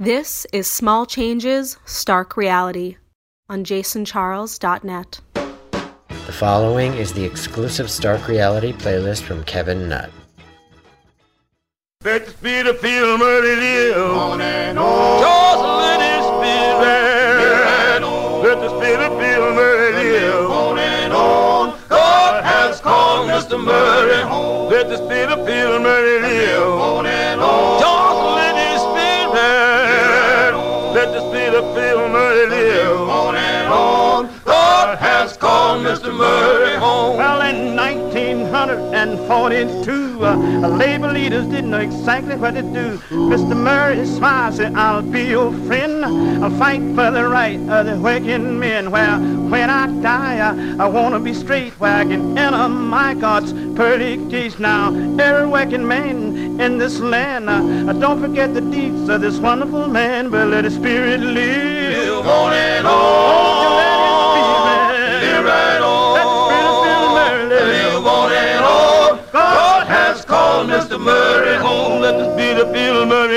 This is Small Changes, Stark Reality on jasoncharles.net. The following is the exclusive Stark Reality playlist from Kevin Nutt. Let the spirit Phil Murray live. On and on. Just let it spirit. Let the spirit Phil Murray live. On and on. God has called Mr. Murray home. Let the spirit has called Mr. Murray home. Well, in 1942, uh, labor leaders didn't know exactly what to do. Mr. Murray smiled, said, I'll be your friend. I'll fight for the right of the working men. Well, when I die, I, I want to be straight where I can enter my God's pearly gates. Now, every working man in this land, uh, uh, don't forget the deeds of this wonderful man, but let his spirit live. On and Won't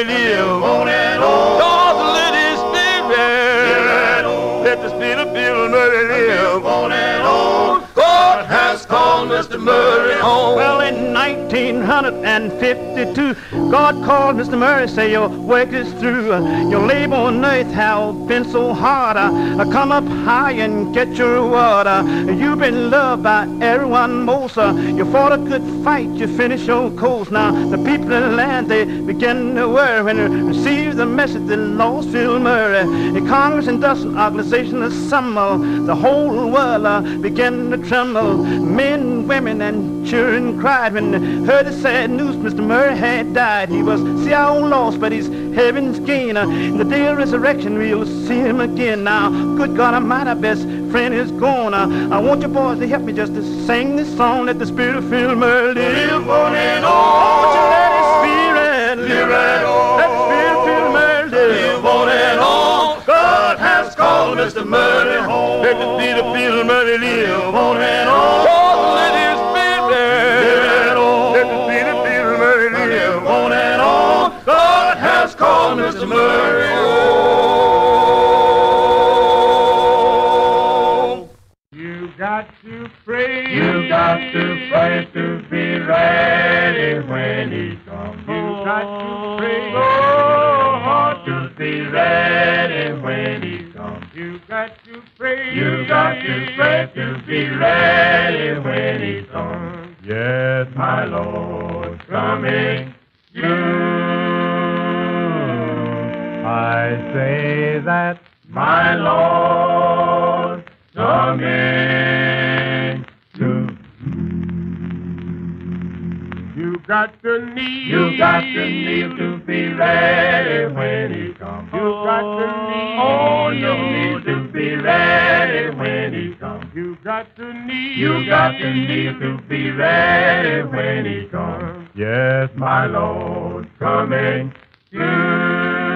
Murray live. Let it Live on. God has called. Murray home. Well, 1952, God called Mr. Murray, say your work is through. Your labor on earth have been so hard. Uh, Come up high and get your reward. Uh, You've been loved by everyone most. Uh, You fought a good fight, you finished your course. Now, the people in the land, they begin to worry when they receive the message that lost Phil Murray. The Congress Industrial Organization assembled. The whole world began to tremble. Men, women, and children cried when heard the sad news Mr. Murray had died. He was see our own loss, but he's heaven's gain. Uh, in the day of resurrection, we'll see him again. Now, good God I'm my best friend is gone. Uh, I want you boys to help me just to sing this song. Let the spirit of Phil Murray live on and on. Won't you let his spirit live right on? Let the spirit of Phil Murray live Live on and on. God has called Mr. Murray home. Let the spirit Phil Murray live. on and on. Mr. Murray. You got to pray. You got to pray to be ready when he comes. You got to pray. Oh, to be ready when he comes. You got to pray. You got to pray to be ready when he comes. Yes, my Lord, coming soon. I say that my Lord coming soon. You got to kneel. You got to kneel to be ready when he comes. You got to kneel. Oh, you need to be ready when he comes. You got to kneel. You got to kneel to be ready when he comes. Yes, my Lord, coming soon.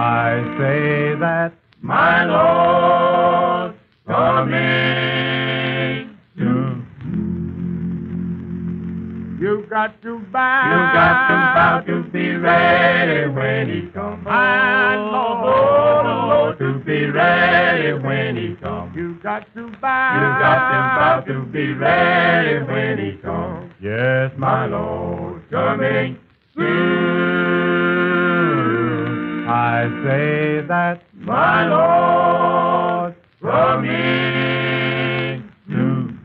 I say that my Lord coming soon. You got to bow. You got to bow to be ready when he comes. My Oh, Lord. Lord, to be ready when he comes. You got to bow. You got to bow to be ready when he comes. Yes, my Lord, coming soon. I say that my Lord coming soon.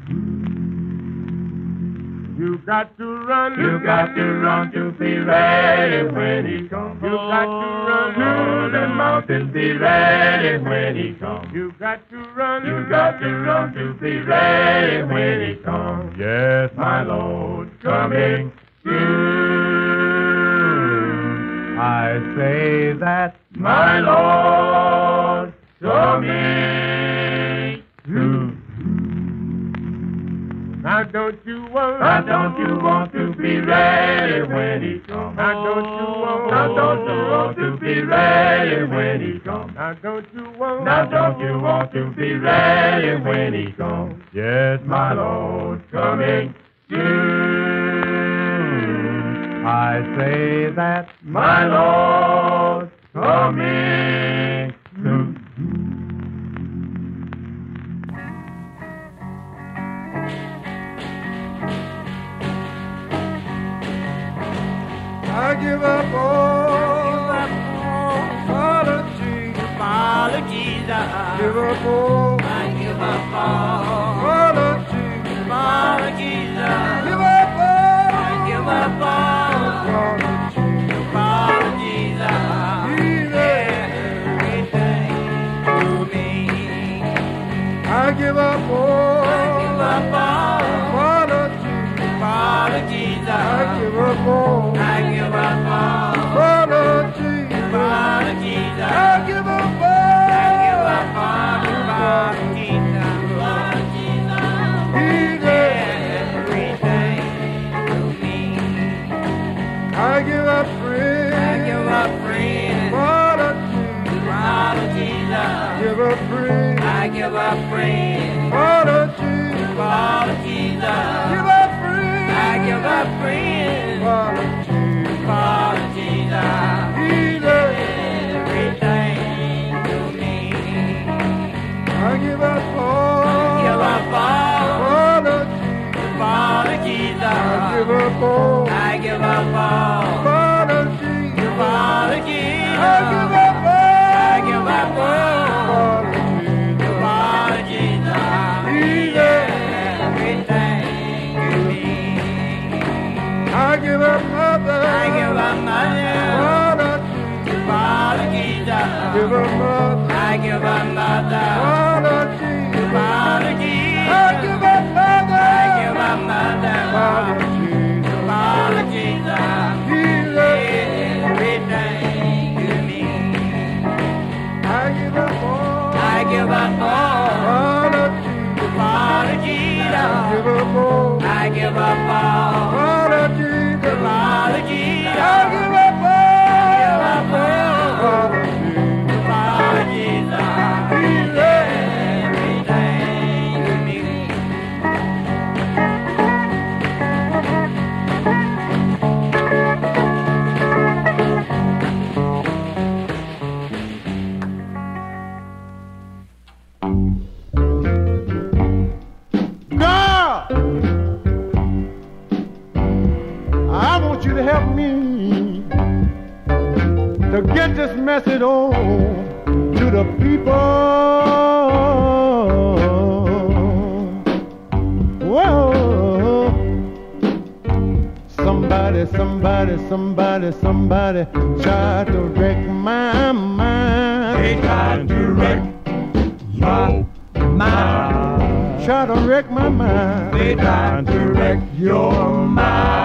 You got to run. You got to run to be ready when he comes. You got to run. to the mountain, be ready when he comes. You got to run. You got to run to be ready when he comes. Yes, my Lord, coming soon. I say that my Lord coming soon. Now don't you worry. Now don't you want to be ready when he comes? Now don't you want. Now don't you want to be ready when he comes? Now don't you want. Now don't you want to be ready when he comes? Yes, my Lord, coming soon. I say that my Lord coming. I give up all apologies. Apologies, I Give up all I give up all give up all I give up all apologies. apologies, I give up all I give up all apologies. apologies, I everything to me. I give up mother. I give up Give I give up mother, apologies, I give up mother. I give up mother. Apologies, Give up all I give up all message on to the people. Whoa. Somebody, somebody, somebody, somebody tried to wreck my mind. They tried to wreck your mind. Try to wreck my mind. They tried to wreck your mind.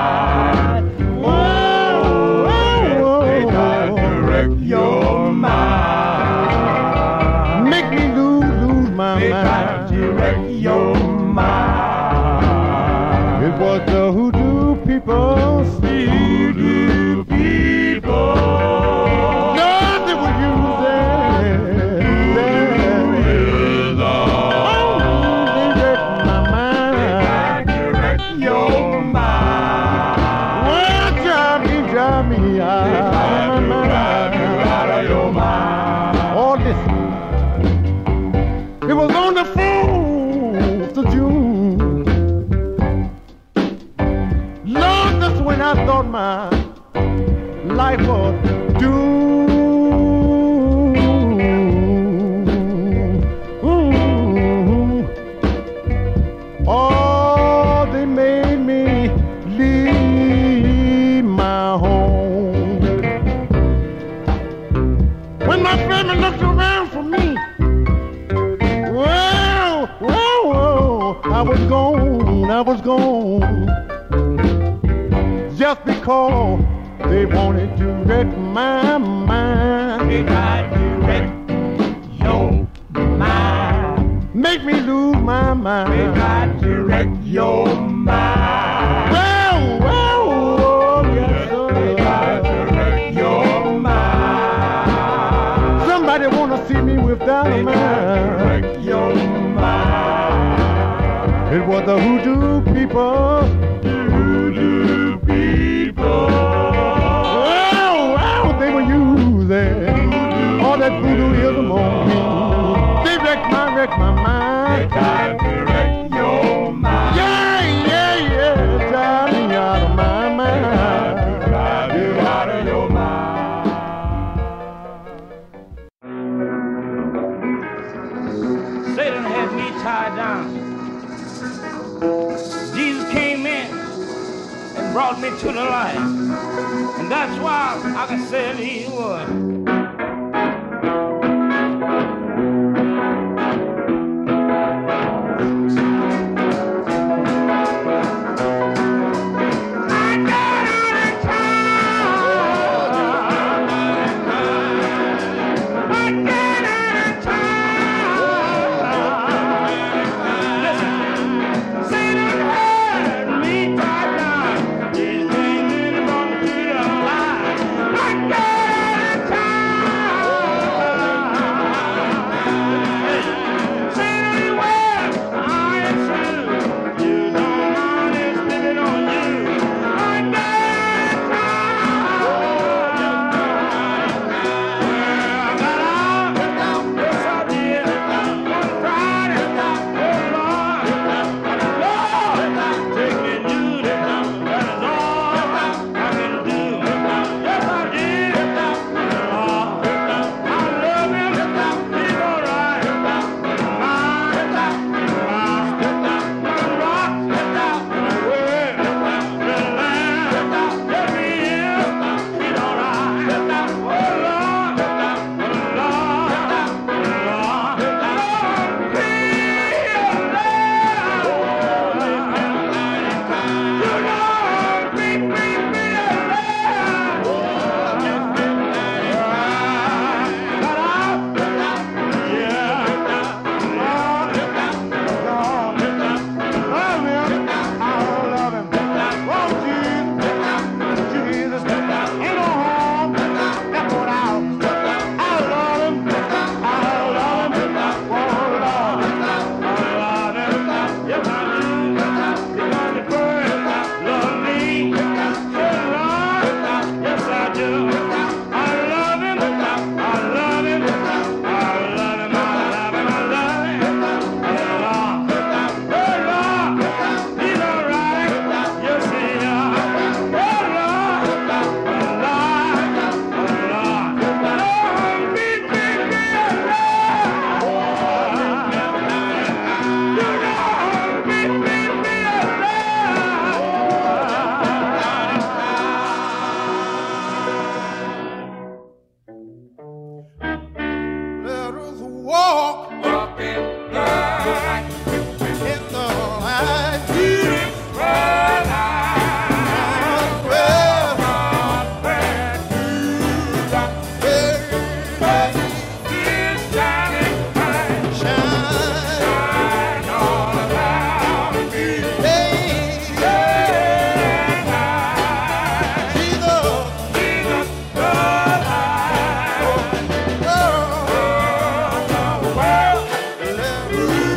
Because they wanted to wreck my mind, They tried to wreck your mind. make me lose my mind. They mind. tried to wreck your mind. Well, well, oh, yes, They tried to wreck your mind. Somebody wanna see me without a They tried to wreck your mind. It was the hoodoo people. to the light. And that's why I can say he you,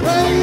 praise.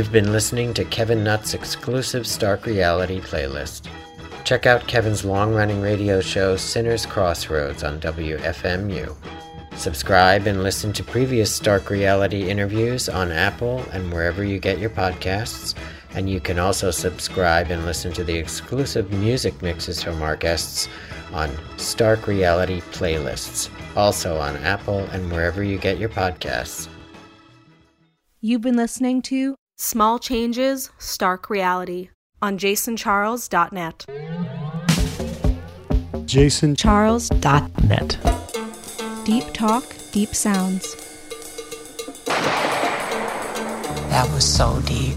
You've been listening to Kevin Nutt's exclusive Stark Reality playlist. Check out Kevin's long running radio show Sinner's Crossroads on WFMU. Subscribe and listen to previous Stark Reality interviews on Apple and wherever you get your podcasts. And you can also subscribe and listen to the exclusive music mixes from our guests on Stark Reality playlists, also on Apple and wherever you get your podcasts. You've been listening to Small Changes, Stark Reality on jasoncharles.net. jasoncharles.net. Deep talk, deep sounds. That was so deep.